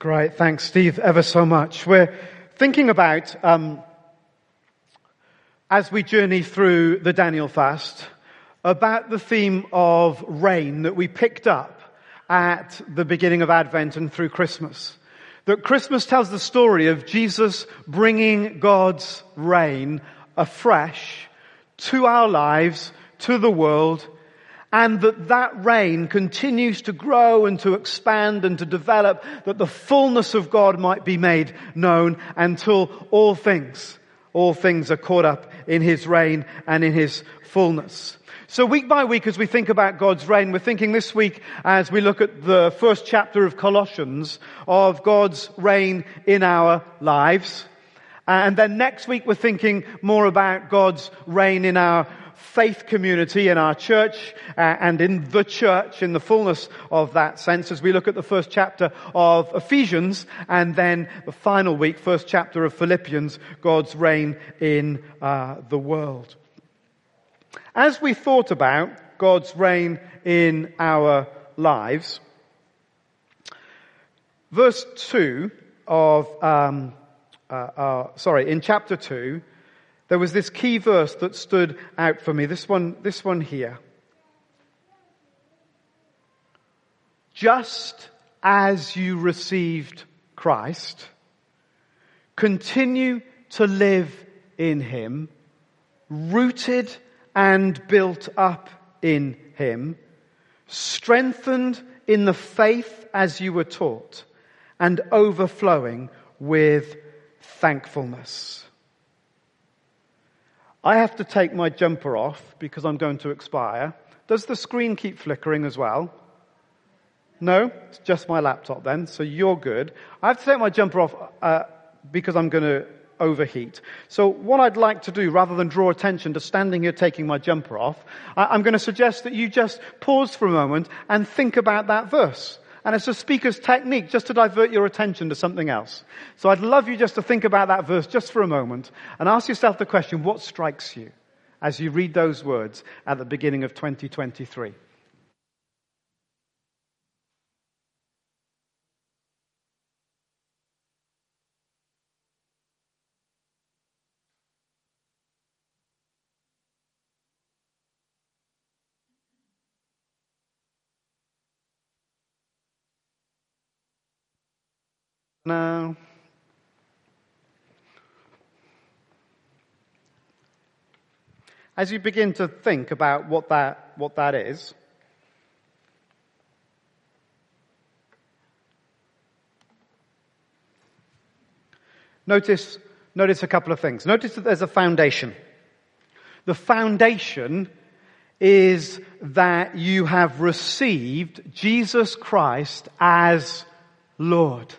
Great, thanks, Steve, ever so much. We're thinking about, um, as we journey through the Daniel fast, about the theme of reign that we picked up at the beginning of Advent and through Christmas. That Christmas tells the story of Jesus bringing God's reign afresh to our lives, to the world, and that that reign continues to grow and to expand and to develop, that the fullness of God might be made known until all things, all things are caught up in His reign and in His fullness. So week by week as we think about God's reign, we're thinking this week as we look at the first chapter of Colossians of God's reign in our lives. And then next week we're thinking more about God's reign in our faith community in our church uh, and in the church in the fullness of that sense as we look at the first chapter of Ephesians and then the final week, first chapter of Philippians, God's reign in uh, the world. As we thought about God's reign in our lives, verse 2 of, um, uh, uh, sorry, in chapter 2, there was this key verse that stood out for me. This one, this one here. Just as you received Christ, continue to live in Him, rooted and built up in Him, strengthened in the faith as you were taught, and overflowing with thankfulness. I have to take my jumper off because I'm going to expire. Does the screen keep flickering as well? No? It's just my laptop then, so you're good. I have to take my jumper off uh, because I'm going to overheat. So what I'd like to do, rather than draw attention to standing here taking my jumper off, I'm going to suggest that you just pause for a moment and think about that verse. And it's a speaker's technique just to divert your attention to something else. So I'd love you just to think about that verse just for a moment and ask yourself the question, what strikes you as you read those words at the beginning of 2023? Now. As you begin to think about what that, what that is, notice, notice a couple of things. Notice that there's a foundation. The foundation is that you have received Jesus Christ as Lord.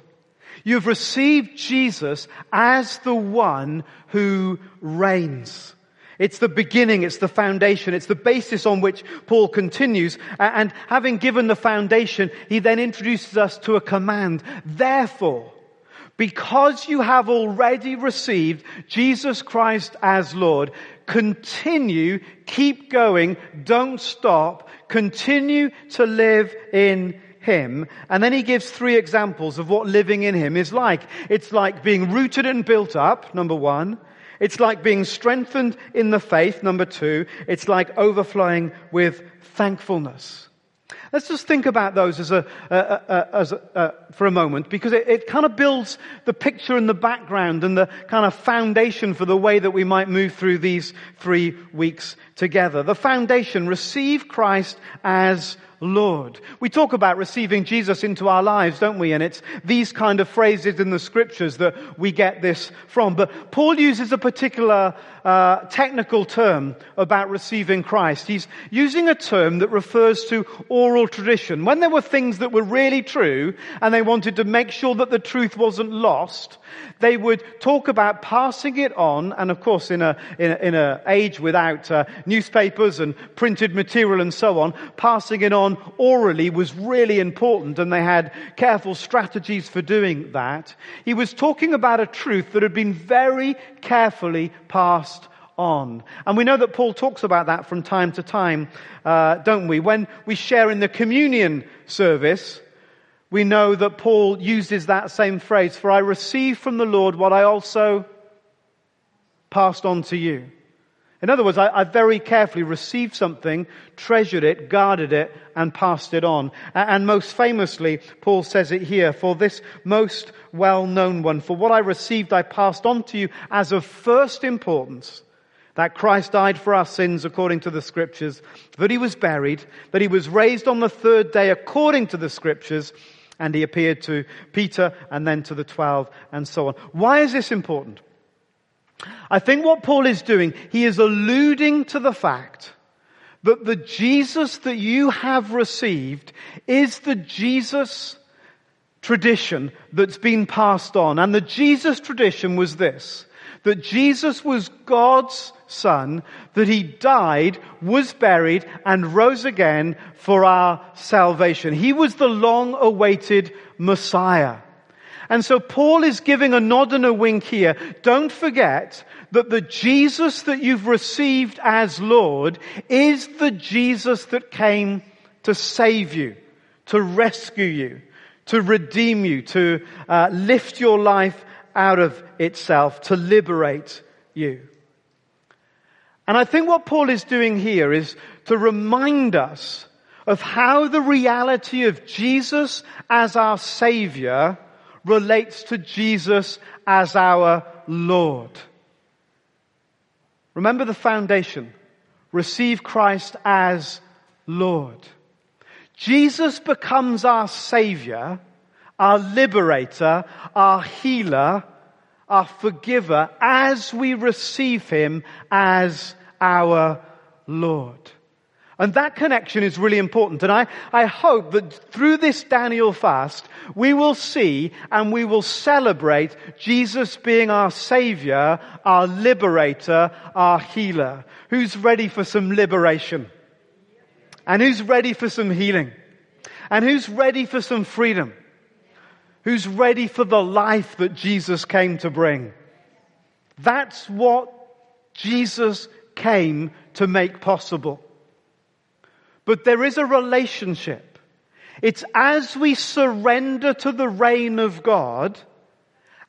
You've received Jesus as the one who reigns. It's the beginning, it's the foundation, it's the basis on which Paul continues. And having given the foundation, he then introduces us to a command. Therefore, because you have already received Jesus Christ as Lord, continue, keep going, don't stop, continue to live in him. And then he gives three examples of what living in him is like. It's like being rooted and built up, number one. It's like being strengthened in the faith, number two. It's like overflowing with thankfulness. Let's just think about those as a, as a, for a moment because it, it kind of builds the picture and the background and the kind of foundation for the way that we might move through these three weeks together. The foundation, receive Christ as Lord. We talk about receiving Jesus into our lives, don't we? And it's these kind of phrases in the scriptures that we get this from. But Paul uses a particular uh, technical term about receiving Christ. He's using a term that refers to oral tradition. When there were things that were really true and they wanted to make sure that the truth wasn't lost, they would talk about passing it on, and of course in a, in a, in a age without uh, newspapers and printed material and so on, passing it on orally was really important and they had careful strategies for doing that. He was talking about a truth that had been very carefully passed on. And we know that Paul talks about that from time to time, uh, don't we? When we share in the communion service, we know that Paul uses that same phrase, for I received from the Lord what I also passed on to you. In other words, I, I, very carefully received something, treasured it, guarded it, and passed it on. And, and most famously, Paul says it here, for this most well-known one, for what I received I passed on to you as of first importance, that Christ died for our sins according to the scriptures, that he was buried, that he was raised on the third day according to the scriptures, and he appeared to Peter and then to the twelve and so on. Why is this important? I think what Paul is doing, he is alluding to the fact that the Jesus that you have received is the Jesus tradition that's been passed on. And the Jesus tradition was this, that Jesus was God's son, that he died, was buried, and rose again for our salvation. He was the long awaited Messiah. And so Paul is giving a nod and a wink here. Don't forget that the Jesus that you've received as Lord is the Jesus that came to save you, to rescue you, to redeem you, to uh, lift your life out of itself, to liberate you. And I think what Paul is doing here is to remind us of how the reality of Jesus as our Savior relates to Jesus as our Lord. Remember the foundation. Receive Christ as Lord. Jesus becomes our Savior, our liberator, our healer, our forgiver as we receive Him as our Lord. And that connection is really important. And I, I hope that through this Daniel fast, we will see and we will celebrate Jesus being our Savior, our liberator, our healer. Who's ready for some liberation? And who's ready for some healing? And who's ready for some freedom? Who's ready for the life that Jesus came to bring? That's what Jesus came to make possible. But there is a relationship. It's as we surrender to the reign of God,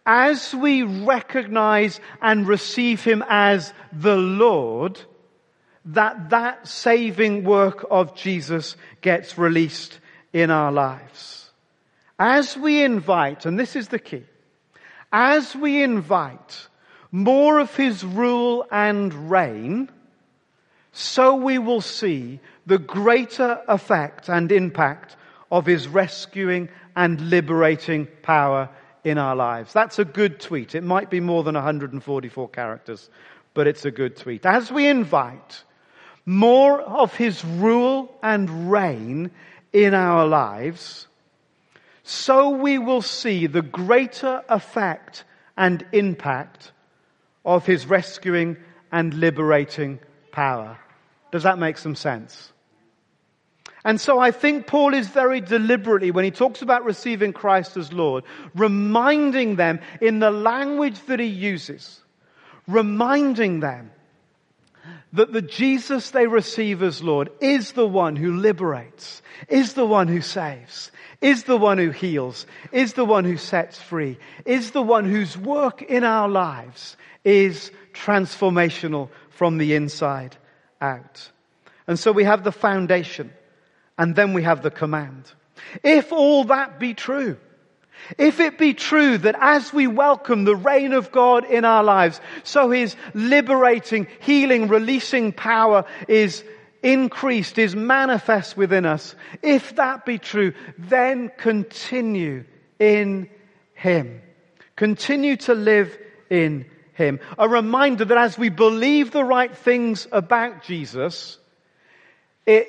as we recognize and receive Him as the Lord, that that saving work of Jesus gets released in our lives. As we invite, and this is the key, as we invite more of His rule and reign, so we will see the greater effect and impact of His rescuing and liberating power in our lives. That's a good tweet. It might be more than 144 characters, but it's a good tweet. As we invite more of His rule and reign in our lives, so we will see the greater effect and impact of his rescuing and liberating power. Does that make some sense? And so I think Paul is very deliberately, when he talks about receiving Christ as Lord, reminding them in the language that he uses, reminding them that the Jesus they receive as Lord is the one who liberates, is the one who saves, is the one who heals, is the one who sets free, is the one whose work in our lives is transformational from the inside out. And so we have the foundation and then we have the command. If all that be true, if it be true that as we welcome the reign of God in our lives, so his liberating, healing, releasing power is increased, is manifest within us. If that be true, then continue in Him. Continue to live in Him. A reminder that as we believe the right things about Jesus, it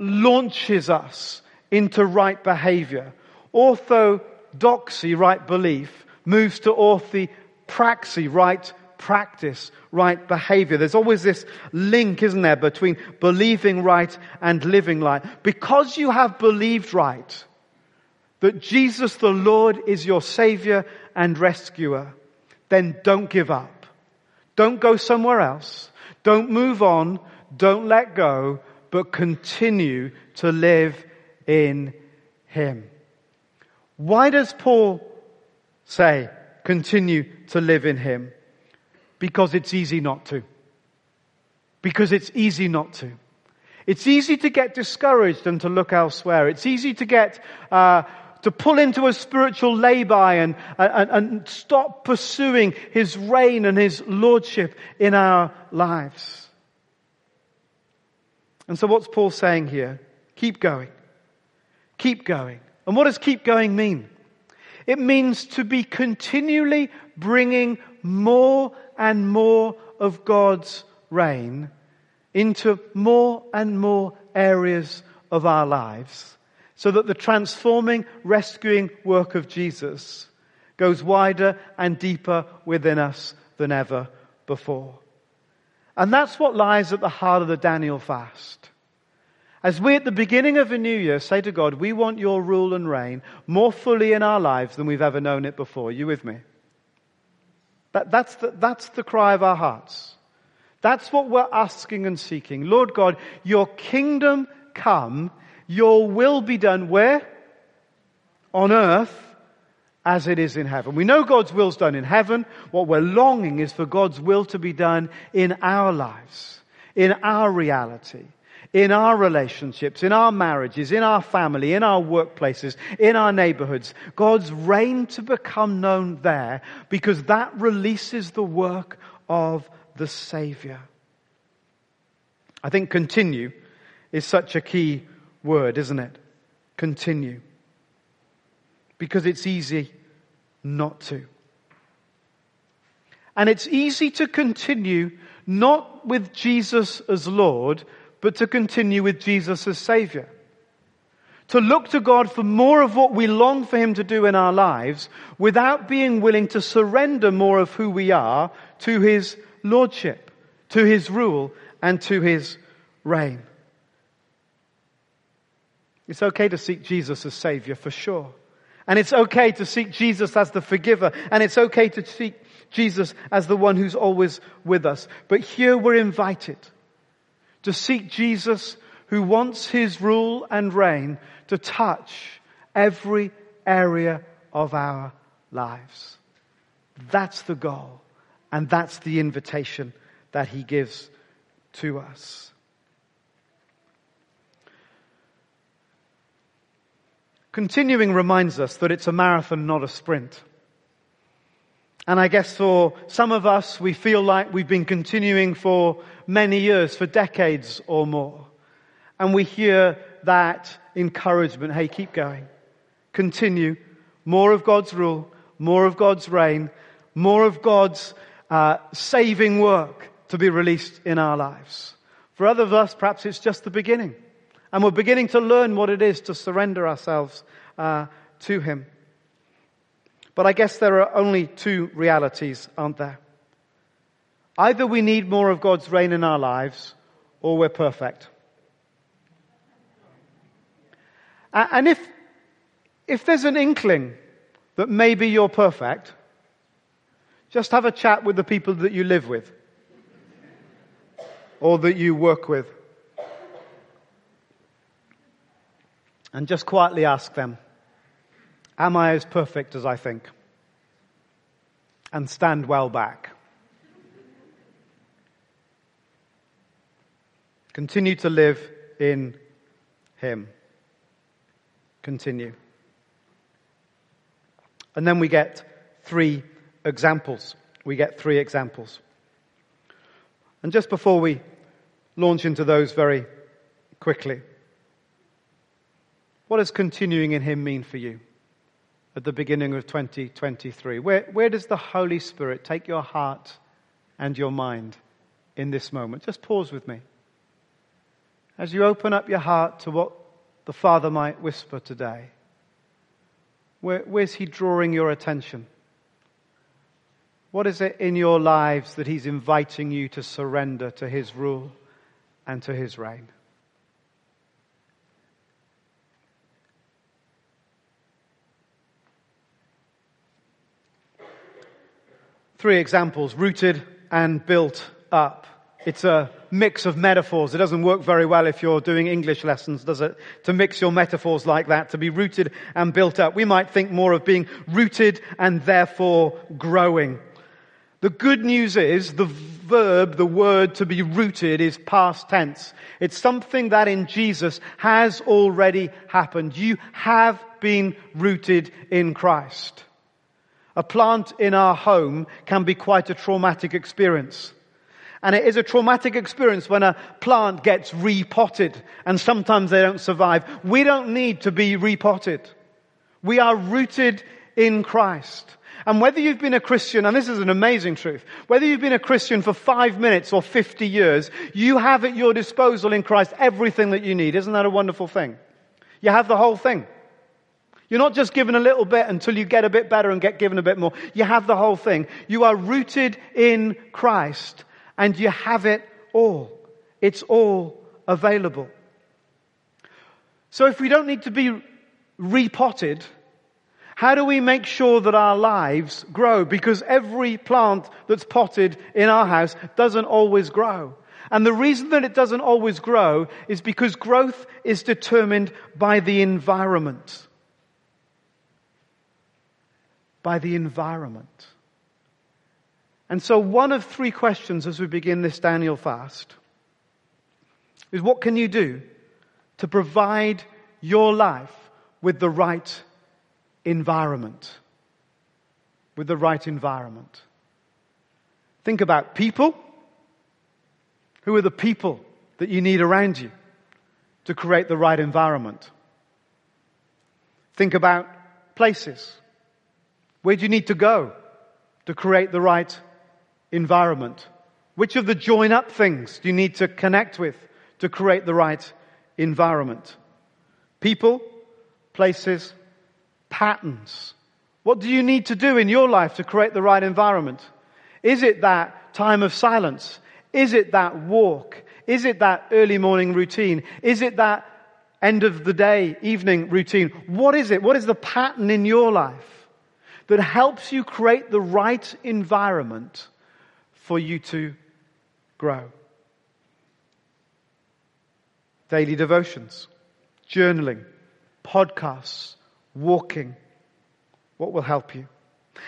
launches us into right behavior. Orthodoxy, right belief, moves to orthopraxy, right practice, right behavior. There's always this link, isn't there, between believing right and living right. Because you have believed right, that Jesus the Lord is your Savior and rescuer, then don't give up. Don't go somewhere else. Don't move on. Don't let go, but continue to live in Him. Why does Paul say, continue to live in Him? Because it's easy not to. Because it's easy not to. It's easy to get discouraged and to look elsewhere. It's easy to get, uh, to pull into a spiritual lay-by and, and, and stop pursuing His reign and His lordship in our lives. And so what's Paul saying here? Keep going. Keep going. And what does keep going mean? It means to be continually bringing more and more of God's reign into more and more areas of our lives so that the transforming, rescuing work of Jesus goes wider and deeper within us than ever before. And that's what lies at the heart of the Daniel fast. As we at the beginning of a new year say to God, we want your rule and reign more fully in our lives than we've ever known it before. Are you with me? That, that's, the, that's the cry of our hearts. That's what we're asking and seeking. Lord God, your kingdom come your will be done where? On earth as it is in heaven. We know God's will's done in heaven. What we're longing is for God's will to be done in our lives, in our reality, in our relationships, in our marriages, in our family, in our workplaces, in our neighborhoods. God's reign to become known there because that releases the work of the Savior. I think continue is such a key word, isn't it? Continue. Because it's easy not to. And it's easy to continue not with Jesus as Lord, but to continue with Jesus as Savior. To look to God for more of what we long for Him to do in our lives without being willing to surrender more of who we are to His Lordship, to His rule, and to His reign. It's okay to seek Jesus as Savior for sure. And it's okay to seek Jesus as the forgiver. And it's okay to seek Jesus as the one who's always with us. But here we're invited to seek Jesus who wants his rule and reign to touch every area of our lives. That's the goal. And that's the invitation that he gives to us. Continuing reminds us that it's a marathon, not a sprint. And I guess for some of us, we feel like we've been continuing for many years, for decades or more. And we hear that encouragement, hey, keep going. Continue. More of God's rule, more of God's reign, more of God's uh, saving work to be released in our lives. For others of us, perhaps it's just the beginning. And we're beginning to learn what it is to surrender ourselves uh, to Him. But I guess there are only two realities, aren't there? Either we need more of God's reign in our lives, or we're perfect. And if, if there's an inkling that maybe you're perfect, just have a chat with the people that you live with or that you work with. And just quietly ask them, Am I as perfect as I think? And stand well back. Continue to live in Him. Continue. And then we get three examples. We get three examples. And just before we launch into those very quickly. What does continuing in Him mean for you at the beginning of 2023? Where, where does the Holy Spirit take your heart and your mind in this moment? Just pause with me. As you open up your heart to what the Father might whisper today, where, where's He drawing your attention? What is it in your lives that He's inviting you to surrender to His rule and to His reign? Three examples rooted and built up. It's a mix of metaphors. It doesn't work very well if you're doing English lessons, does it? To mix your metaphors like that, to be rooted and built up. We might think more of being rooted and therefore growing. The good news is the verb, the word to be rooted is past tense. It's something that in Jesus has already happened. You have been rooted in Christ. A plant in our home can be quite a traumatic experience. And it is a traumatic experience when a plant gets repotted and sometimes they don't survive. We don't need to be repotted. We are rooted in Christ. And whether you've been a Christian, and this is an amazing truth, whether you've been a Christian for five minutes or 50 years, you have at your disposal in Christ everything that you need. Isn't that a wonderful thing? You have the whole thing. You're not just given a little bit until you get a bit better and get given a bit more. You have the whole thing. You are rooted in Christ and you have it all. It's all available. So if we don't need to be repotted, how do we make sure that our lives grow? Because every plant that's potted in our house doesn't always grow. And the reason that it doesn't always grow is because growth is determined by the environment. By the environment. And so one of three questions as we begin this Daniel fast is what can you do to provide your life with the right environment? With the right environment. Think about people. Who are the people that you need around you to create the right environment? Think about places. Where do you need to go to create the right environment? Which of the join up things do you need to connect with to create the right environment? People, places, patterns. What do you need to do in your life to create the right environment? Is it that time of silence? Is it that walk? Is it that early morning routine? Is it that end of the day, evening routine? What is it? What is the pattern in your life that helps you create the right environment for you to grow. Daily devotions, journaling, podcasts, walking. What will help you?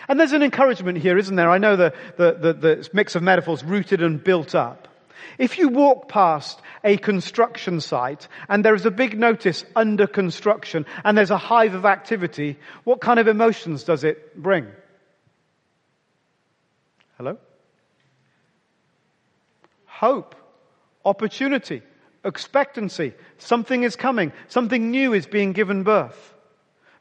And there's an encouragement here, isn't there? I know the, the, the, the mix of metaphors rooted and built up. If you walk past a construction site and there is a big notice under construction and there's a hive of activity, what kind of emotions does it bring? Hello? hope, opportunity, expectancy. Something is coming. Something new is being given birth.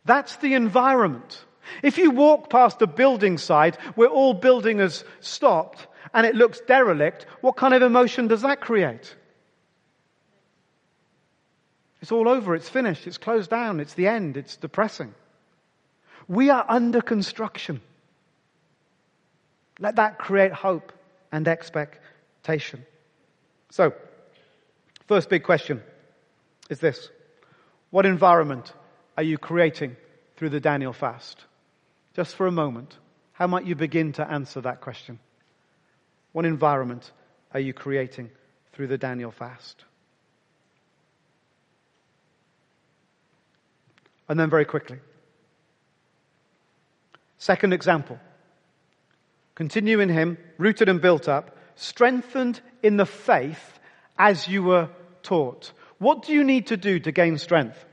That's the environment. If you walk past a building site where all building has stopped and it looks derelict, what kind of emotion does that create? It's all over. It's finished. It's closed down. It's the end. It's depressing. We are under construction. Let that create hope and expectation. So, first big question is this. What environment are you creating through the Daniel fast? Just for a moment, how might you begin to answer that question? What environment are you creating through the Daniel fast? And then very quickly. Second example. Continue in Him, rooted and built up, strengthened in the faith as you were taught. What do you need to do to gain strength?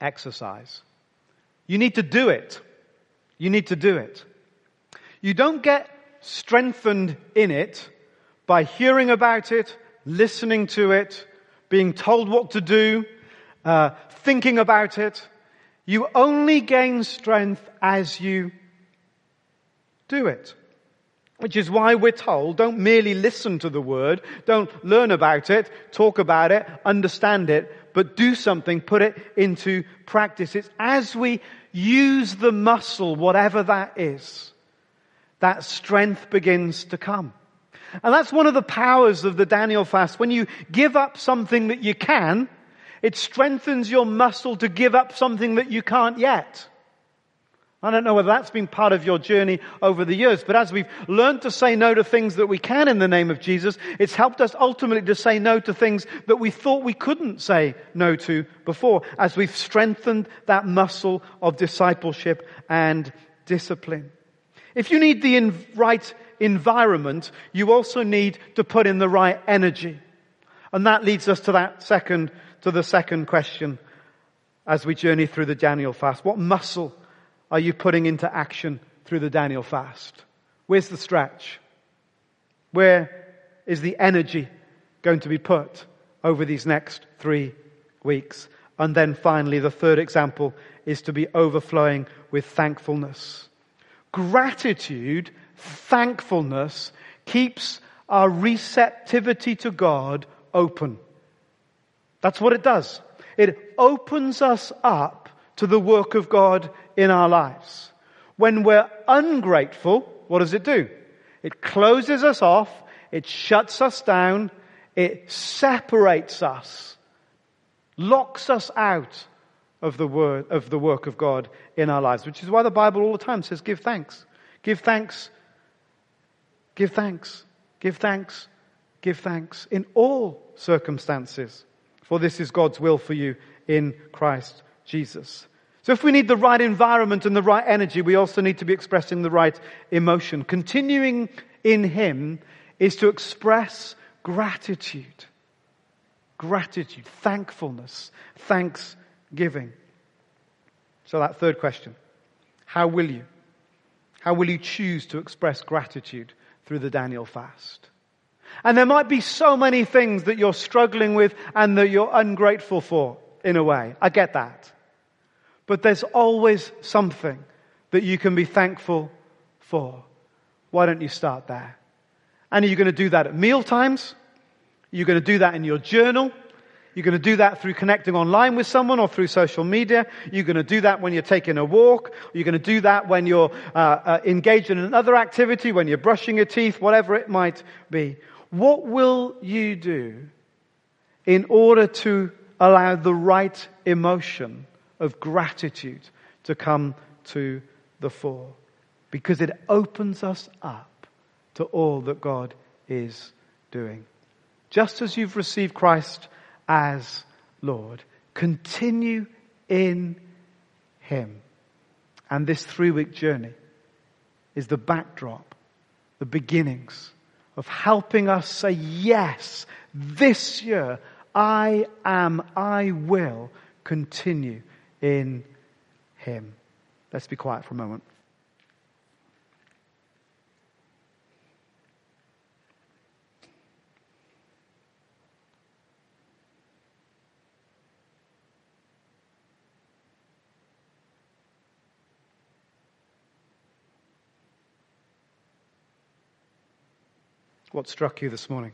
Exercise. You need to do it. You need to do it. You don't get strengthened in it by hearing about it, listening to it, being told what to do, uh, thinking about it. You only gain strength as you do it. Which is why we're told don't merely listen to the word, don't learn about it, talk about it, understand it, but do something, put it into practice. It's as we use the muscle, whatever that is, that strength begins to come. And that's one of the powers of the Daniel fast. When you give up something that you can, it strengthens your muscle to give up something that you can't yet. I don't know whether that's been part of your journey over the years, but as we've learned to say no to things that we can in the name of Jesus, it's helped us ultimately to say no to things that we thought we couldn't say no to before, as we've strengthened that muscle of discipleship and discipline. If you need the in- right environment, you also need to put in the right energy. And that leads us to that second, to the second question as we journey through the Daniel fast. What muscle are you putting into action through the Daniel fast? Where's the stretch? Where is the energy going to be put over these next three weeks? And then finally, the third example is to be overflowing with thankfulness. Gratitude, thankfulness keeps our receptivity to God open. That's what it does. It opens us up to the work of God in our lives. When we're ungrateful, what does it do? It closes us off, it shuts us down, it separates us, locks us out of the word, of the work of God in our lives, which is why the Bible all the time says, give thanks. Give thanks. Give thanks. Give thanks. Give thanks in all circumstances. For this is God's will for you in Christ Jesus. So if we need the right environment and the right energy, we also need to be expressing the right emotion. Continuing in Him is to express gratitude. Gratitude, thankfulness, thanksgiving. So that third question. How will you? How will you choose to express gratitude through the Daniel fast? And there might be so many things that you're struggling with and that you're ungrateful for in a way. I get that. But there's always something that you can be thankful for. Why don't you start there? And are you going to do that at meal times? You're going to do that in your journal. You're going to do that through connecting online with someone or through social media. You're going to do that when you're taking a walk. You're going to do that when you're uh, uh, engaged in another activity, when you're brushing your teeth, whatever it might be. What will you do in order to allow the right emotion of gratitude to come to the fore because it opens us up to all that God is doing. Just as you've received Christ as Lord, continue in Him. And this three week journey is the backdrop, the beginnings of helping us say, yes, this year I am, I will continue in Him. Let's be quiet for a moment. What struck you this morning?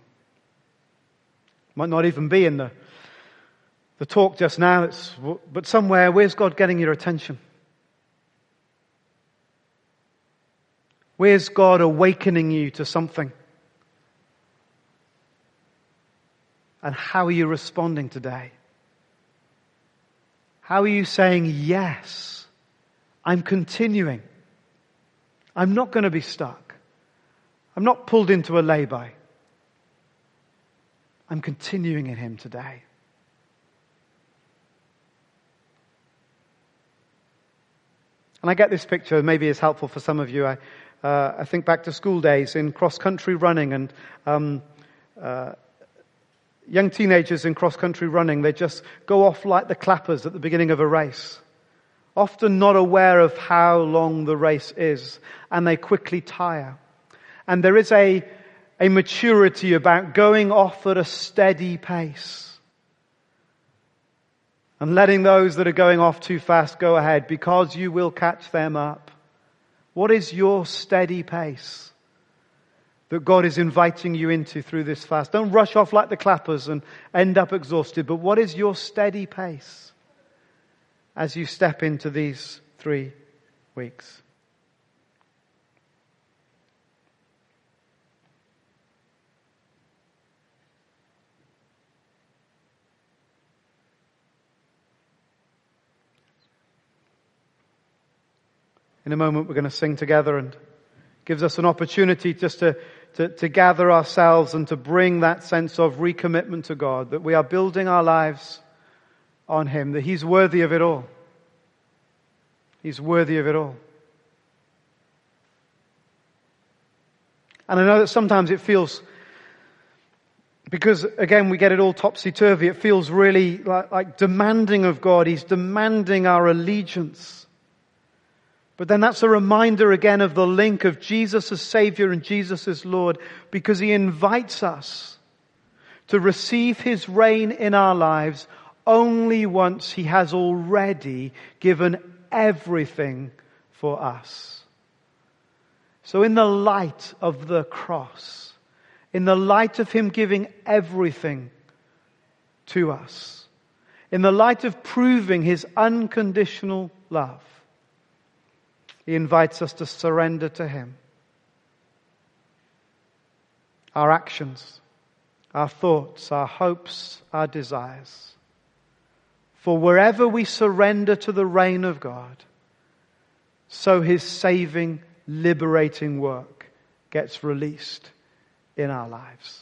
Might not even be in the the talk just now, but somewhere, where's God getting your attention? Where's God awakening you to something? And how are you responding today? How are you saying, yes, I'm continuing. I'm not going to be stuck. I'm not pulled into a lay-by. I'm continuing in Him today. And I get this picture, maybe it's helpful for some of you. I, uh, I think back to school days in cross country running and um, uh, young teenagers in cross country running, they just go off like the clappers at the beginning of a race. often not aware of how long the race is, and they quickly tire. And there is a, a maturity about going off at a steady pace and letting those that are going off too fast go ahead because you will catch them up. What is your steady pace that God is inviting you into through this fast? Don't rush off like the clappers and end up exhausted, but what is your steady pace as you step into these three weeks? In a moment we're going to sing together and gives us an opportunity just to, to, to, gather ourselves and to bring that sense of recommitment to God, that we are building our lives on Him, that He's worthy of it all. He's worthy of it all. And I know that sometimes it feels, because again we get it all topsy-turvy, it feels really like, like demanding of God. He's demanding our allegiance. But then that's a reminder again of the link of Jesus as Savior and Jesus as Lord because He invites us to receive His reign in our lives only once He has already given everything for us. So in the light of the cross, in the light of Him giving everything to us, in the light of proving His unconditional love, he invites us to surrender to Him. Our actions, our thoughts, our hopes, our desires. For wherever we surrender to the reign of God, so His saving, liberating work gets released in our lives.